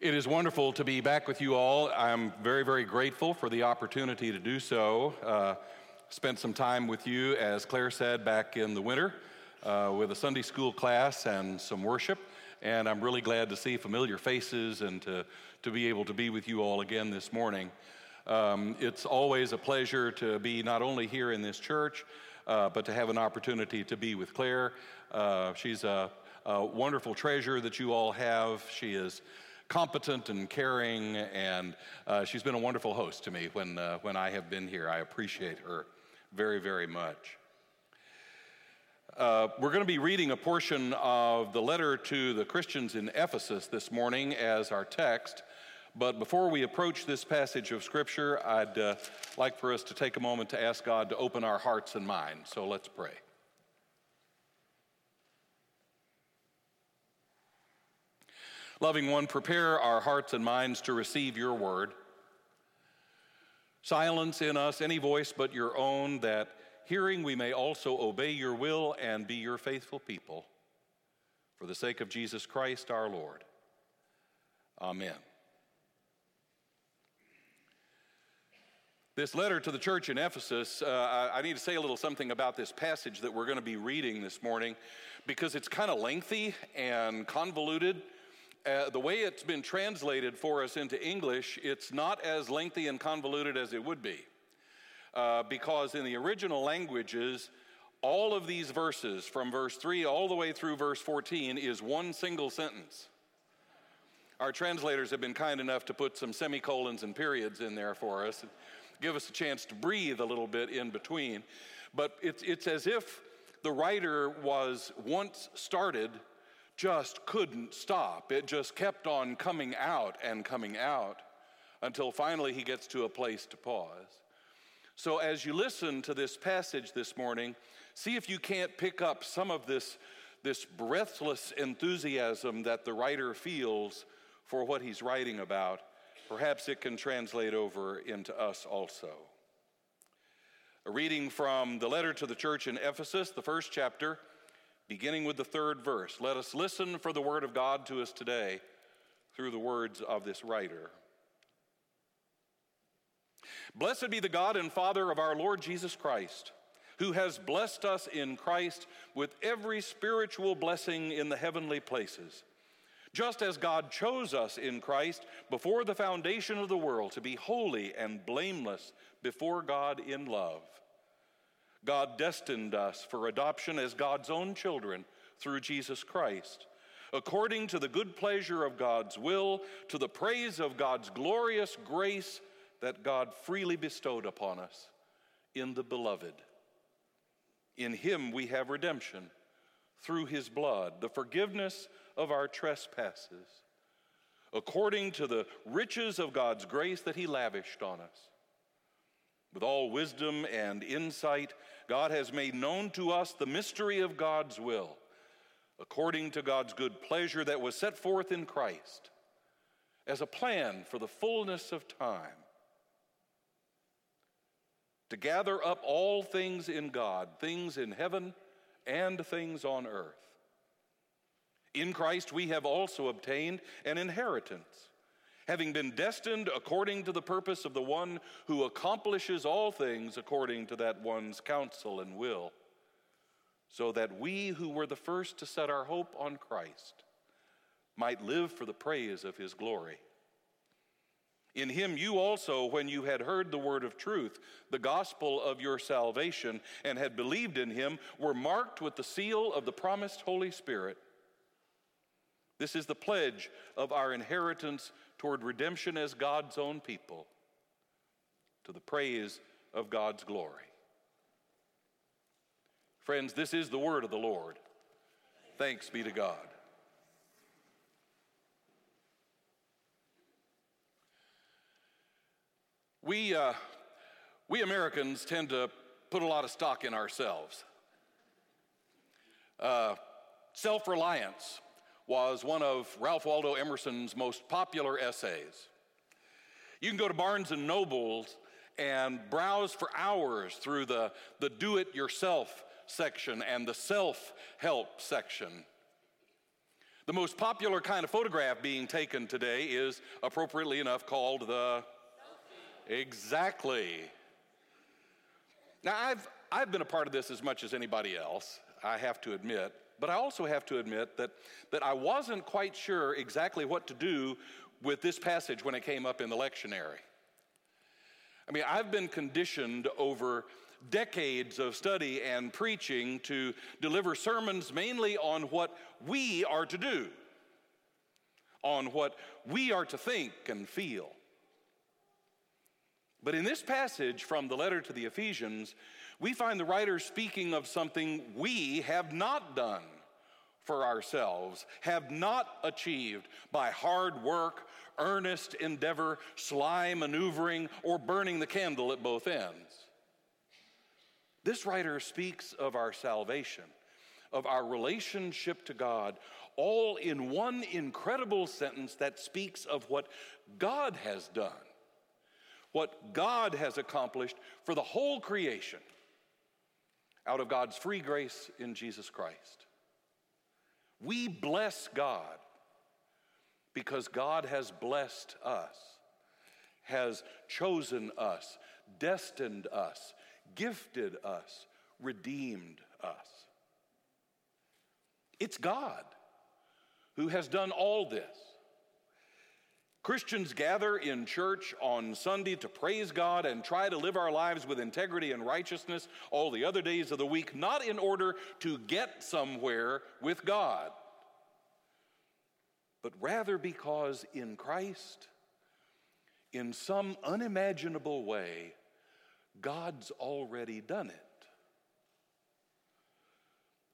It is wonderful to be back with you all. I'm very, very grateful for the opportunity to do so. Uh, spent some time with you, as Claire said, back in the winter uh, with a Sunday school class and some worship. And I'm really glad to see familiar faces and to, to be able to be with you all again this morning. Um, it's always a pleasure to be not only here in this church, uh, but to have an opportunity to be with Claire. Uh, she's a, a wonderful treasure that you all have. She is competent and caring, and uh, she's been a wonderful host to me when, uh, when I have been here. I appreciate her very, very much. Uh, we're going to be reading a portion of the letter to the Christians in Ephesus this morning as our text. But before we approach this passage of Scripture, I'd uh, like for us to take a moment to ask God to open our hearts and minds. So let's pray. Loving one, prepare our hearts and minds to receive your word. Silence in us any voice but your own, that hearing we may also obey your will and be your faithful people. For the sake of Jesus Christ our Lord. Amen. This letter to the church in Ephesus, uh, I need to say a little something about this passage that we're going to be reading this morning because it's kind of lengthy and convoluted uh, the way it's been translated for us into English, it's not as lengthy and convoluted as it would be. Uh, because in the original languages, all of these verses, from verse 3 all the way through verse 14, is one single sentence. Our translators have been kind enough to put some semicolons and periods in there for us, give us a chance to breathe a little bit in between. But it's, it's as if the writer was once started just couldn't stop. It just kept on coming out and coming out until finally he gets to a place to pause. So, as you listen to this passage this morning, see if you can't pick up some of this, this breathless enthusiasm that the writer feels for what he's writing about. Perhaps it can translate over into us also. A reading from the letter to the church in Ephesus, the first chapter beginning with the third verse. Let us listen for the word of God to us today through the words of this writer. Blessed be the God and Father of our Lord Jesus Christ, who has blessed us in Christ with every spiritual blessing in the heavenly places. Just as God chose us in Christ before the foundation of the world to be holy and blameless before God in love. God destined us for adoption as God's own children through Jesus Christ, according to the good pleasure of God's will, to the praise of God's glorious grace that God freely bestowed upon us in the beloved. In him we have redemption through his blood, the forgiveness of our trespasses, according to the riches of God's grace that he lavished on us. With all wisdom and insight, God has made known to us the mystery of God's will, according to God's good pleasure that was set forth in Christ as a plan for the fullness of time to gather up all things in God, things in heaven and things on earth. In Christ, we have also obtained an inheritance having been destined according to the purpose of the one who accomplishes all things according to that one's counsel and will, so that we who were the first to set our hope on Christ might live for the praise of his glory. In him you also, when you had heard the word of truth, the gospel of your salvation, and had believed in him, were marked with the seal of the promised Holy Spirit. This is the pledge of our inheritance toward redemption as God's own people to the praise of God's glory. Friends, this is the word of the Lord. Thanks be to God. We, uh, we Americans tend to put a lot of stock in ourselves. Uh, Self reliance was one of Ralph Waldo Emerson's most popular essays. You can go to Barnes and Nobles and browse for hours through the, the do it yourself section and the self help section. The most popular kind of photograph being taken today is, appropriately enough, called the. Exactly. Now, I've, I've been a part of this as much as anybody else, I have to admit, but I also have to admit that, that I wasn't quite sure exactly what to do with this passage when it came up in the lectionary. I mean, I've been conditioned over decades of study and preaching to deliver sermons mainly on what we are to do, on what we are to think and feel. But in this passage from the letter to the Ephesians, we find the writer speaking of something we have not done for ourselves, have not achieved by hard work, earnest endeavor, sly maneuvering, or burning the candle at both ends. This writer speaks of our salvation, of our relationship to God, all in one incredible sentence that speaks of what God has done, what God has accomplished for the whole creation out of God's free grace in Jesus Christ. We bless God because God has blessed us, has chosen us, destined us, gifted us, redeemed us. It's God who has done all this. Christians gather in church on Sunday to praise God and try to live our lives with integrity and righteousness all the other days of the week, not in order to get somewhere with God, but rather because in Christ, in some unimaginable way, God's already done it.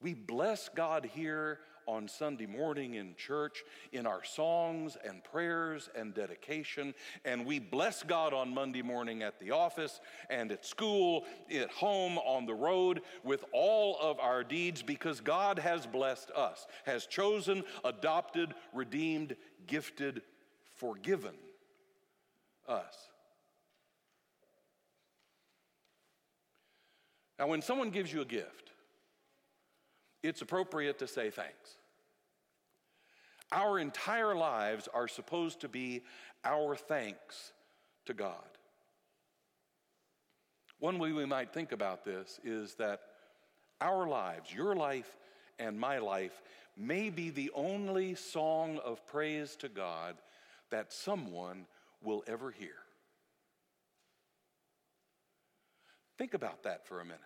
We bless God here on Sunday morning in church, in our songs and prayers and dedication, and we bless God on Monday morning at the office and at school, at home, on the road, with all of our deeds because God has blessed us, has chosen, adopted, redeemed, gifted, forgiven us. Now, when someone gives you a gift, it's appropriate to say thanks. Our entire lives are supposed to be our thanks to God. One way we might think about this is that our lives, your life and my life, may be the only song of praise to God that someone will ever hear. Think about that for a minute.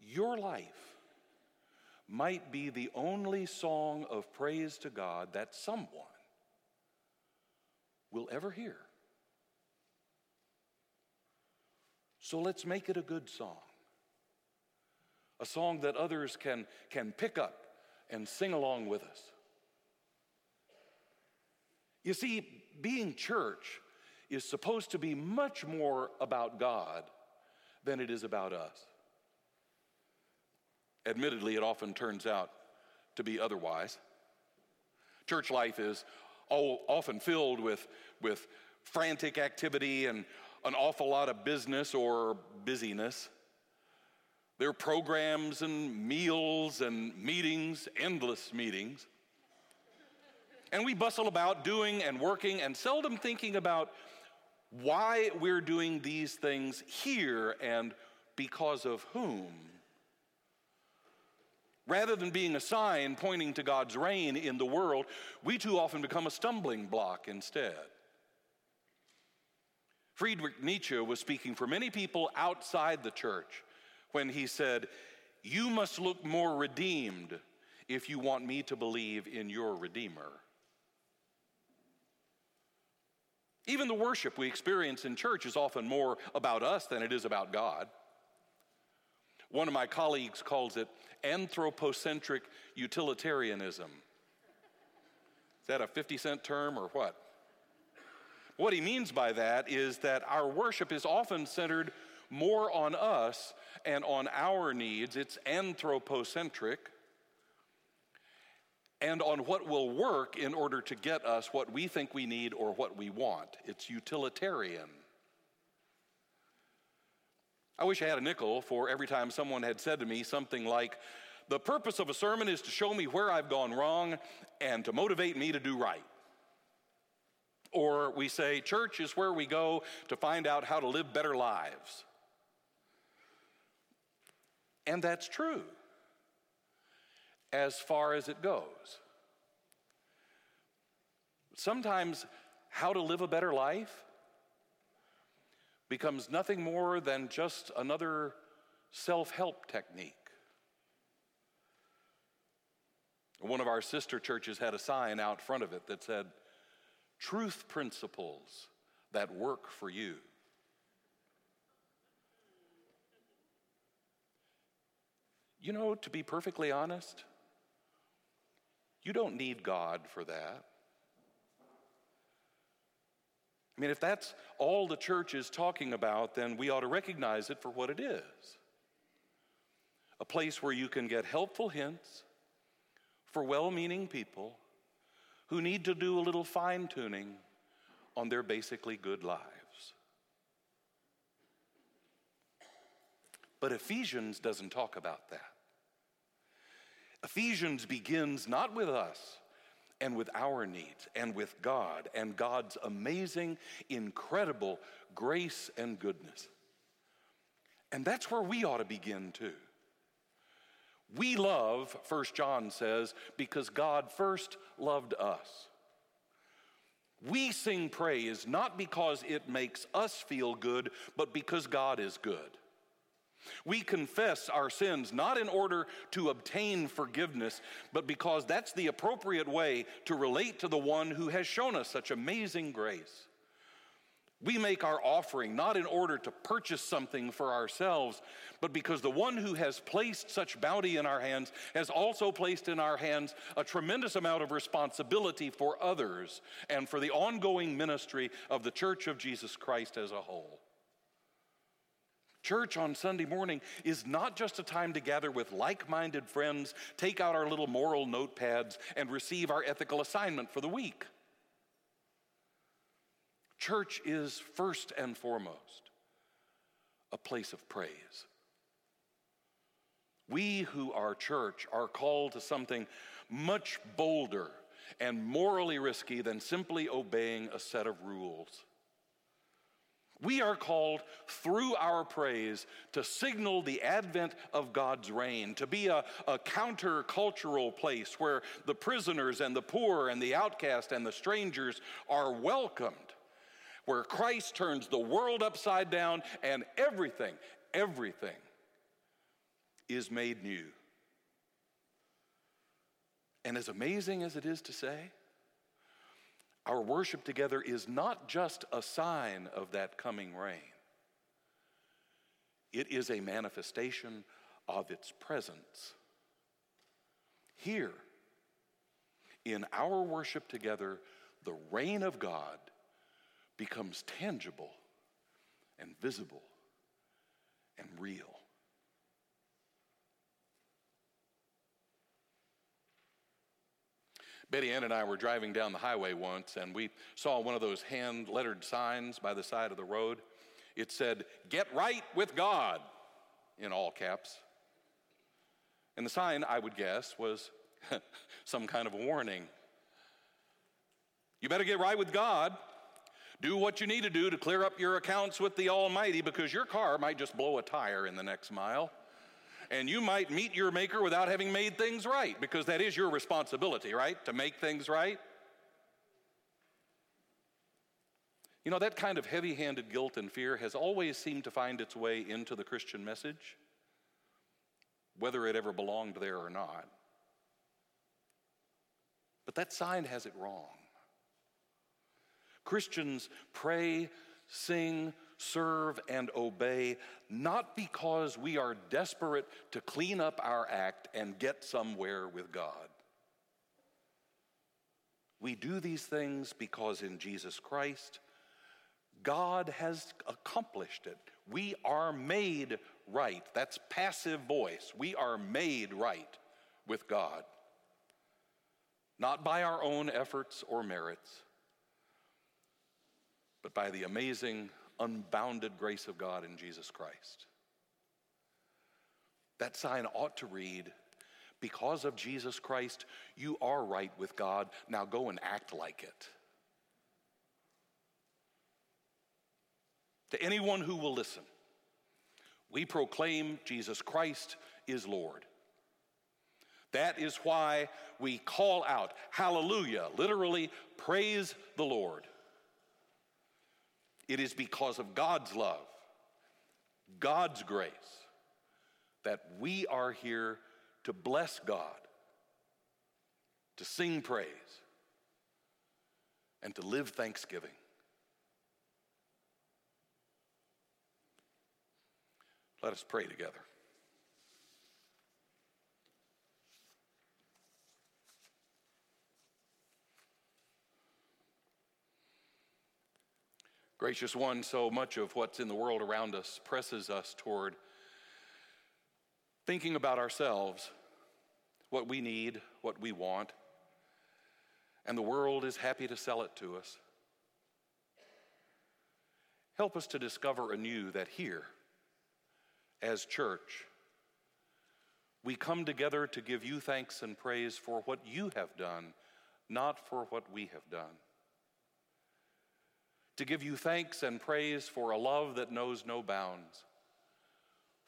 Your life might be the only song of praise to God that someone will ever hear. So let's make it a good song. A song that others can, can pick up and sing along with us. You see, being church is supposed to be much more about God than it is about us. Admittedly, it often turns out to be otherwise. Church life is all, often filled with, with frantic activity and an awful lot of business or busyness. There are programs and meals and meetings, endless meetings. And we bustle about doing and working and seldom thinking about why we're doing these things here and because of whom. Rather than being a sign pointing to God's reign in the world, we too often become a stumbling block instead. Friedrich Nietzsche was speaking for many people outside the church when he said, You must look more redeemed if you want me to believe in your Redeemer. Even the worship we experience in church is often more about us than it is about God. One of my colleagues calls it anthropocentric utilitarianism. Is that a 50 cent term or what? What he means by that is that our worship is often centered more on us and on our needs. It's anthropocentric and on what will work in order to get us what we think we need or what we want. It's utilitarian. I wish I had a nickel for every time someone had said to me something like, The purpose of a sermon is to show me where I've gone wrong and to motivate me to do right. Or we say, church is where we go to find out how to live better lives. And that's true as far as it goes. Sometimes, how to live a better life becomes nothing more than just another self help technique. One of our sister churches had a sign out front of it that said, Truth principles that work for you. You know, to be perfectly honest, you don't need God for that. I mean, if that's all the church is talking about, then we ought to recognize it for what it is a place where you can get helpful hints for well meaning people who need to do a little fine tuning on their basically good lives. But Ephesians doesn't talk about that. Ephesians begins not with us and with our needs and with God and God's amazing, incredible grace and goodness. And that's where we ought to begin too. We love, First John says, because God first loved us. We sing praise not because it makes us feel good, but because God is good. We confess our sins not in order to obtain forgiveness, but because that's the appropriate way to relate to the one who has shown us such amazing grace. We make our offering not in order to purchase something for ourselves, but because the one who has placed such bounty in our hands has also placed in our hands a tremendous amount of responsibility for others and for the ongoing ministry of the Church of Jesus Christ as a whole. Church on Sunday morning is not just a time to gather with like minded friends, take out our little moral notepads, and receive our ethical assignment for the week. Church is first and foremost a place of praise. We who are church are called to something much bolder and morally risky than simply obeying a set of rules. We are called through our praise to signal the advent of God's reign, to be a, a counter-cultural place where the prisoners and the poor and the outcast and the strangers are welcomed where Christ turns the world upside down and everything, everything is made new. And as amazing as it is to say, our worship together is not just a sign of that coming reign, it is a manifestation of its presence. Here, in our worship together, the reign of God becomes tangible and visible and real. Betty Ann and I were driving down the highway once and we saw one of those hand lettered signs by the side of the road. It said, Get right with God, in all caps. And the sign, I would guess, was some kind of a warning. You better get right with God. Do what you need to do to clear up your accounts with the Almighty because your car might just blow a tire in the next mile. And you might meet your Maker without having made things right because that is your responsibility, right? To make things right. You know, that kind of heavy handed guilt and fear has always seemed to find its way into the Christian message, whether it ever belonged there or not. But that sign has it wrong. Christians pray, sing, serve, and obey not because we are desperate to clean up our act and get somewhere with God. We do these things because in Jesus Christ, God has accomplished it. We are made right. That's passive voice. We are made right with God. Not by our own efforts or merits, but by the amazing, unbounded grace of God in Jesus Christ. That sign ought to read Because of Jesus Christ, you are right with God. Now go and act like it. To anyone who will listen, we proclaim Jesus Christ is Lord. That is why we call out, Hallelujah, literally, praise the Lord. It is because of God's love, God's grace, that we are here to bless God, to sing praise, and to live thanksgiving. Let us pray together. Gracious one, so much of what's in the world around us presses us toward thinking about ourselves, what we need, what we want, and the world is happy to sell it to us. Help us to discover anew that here, as church, we come together to give you thanks and praise for what you have done, not for what we have done to give you thanks and praise for a love that knows no bounds,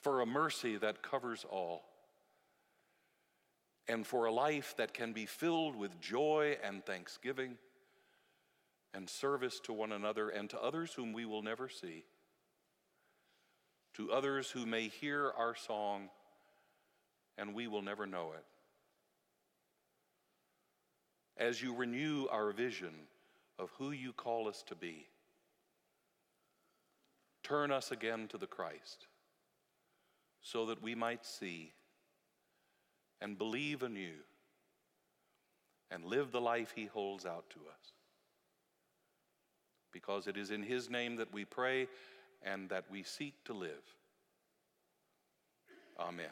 for a mercy that covers all, and for a life that can be filled with joy and thanksgiving and service to one another and to others whom we will never see, to others who may hear our song and we will never know it. As you renew our vision of who you call us to be, Turn us again to the Christ so that we might see and believe anew and live the life he holds out to us. Because it is in his name that we pray and that we seek to live. Amen.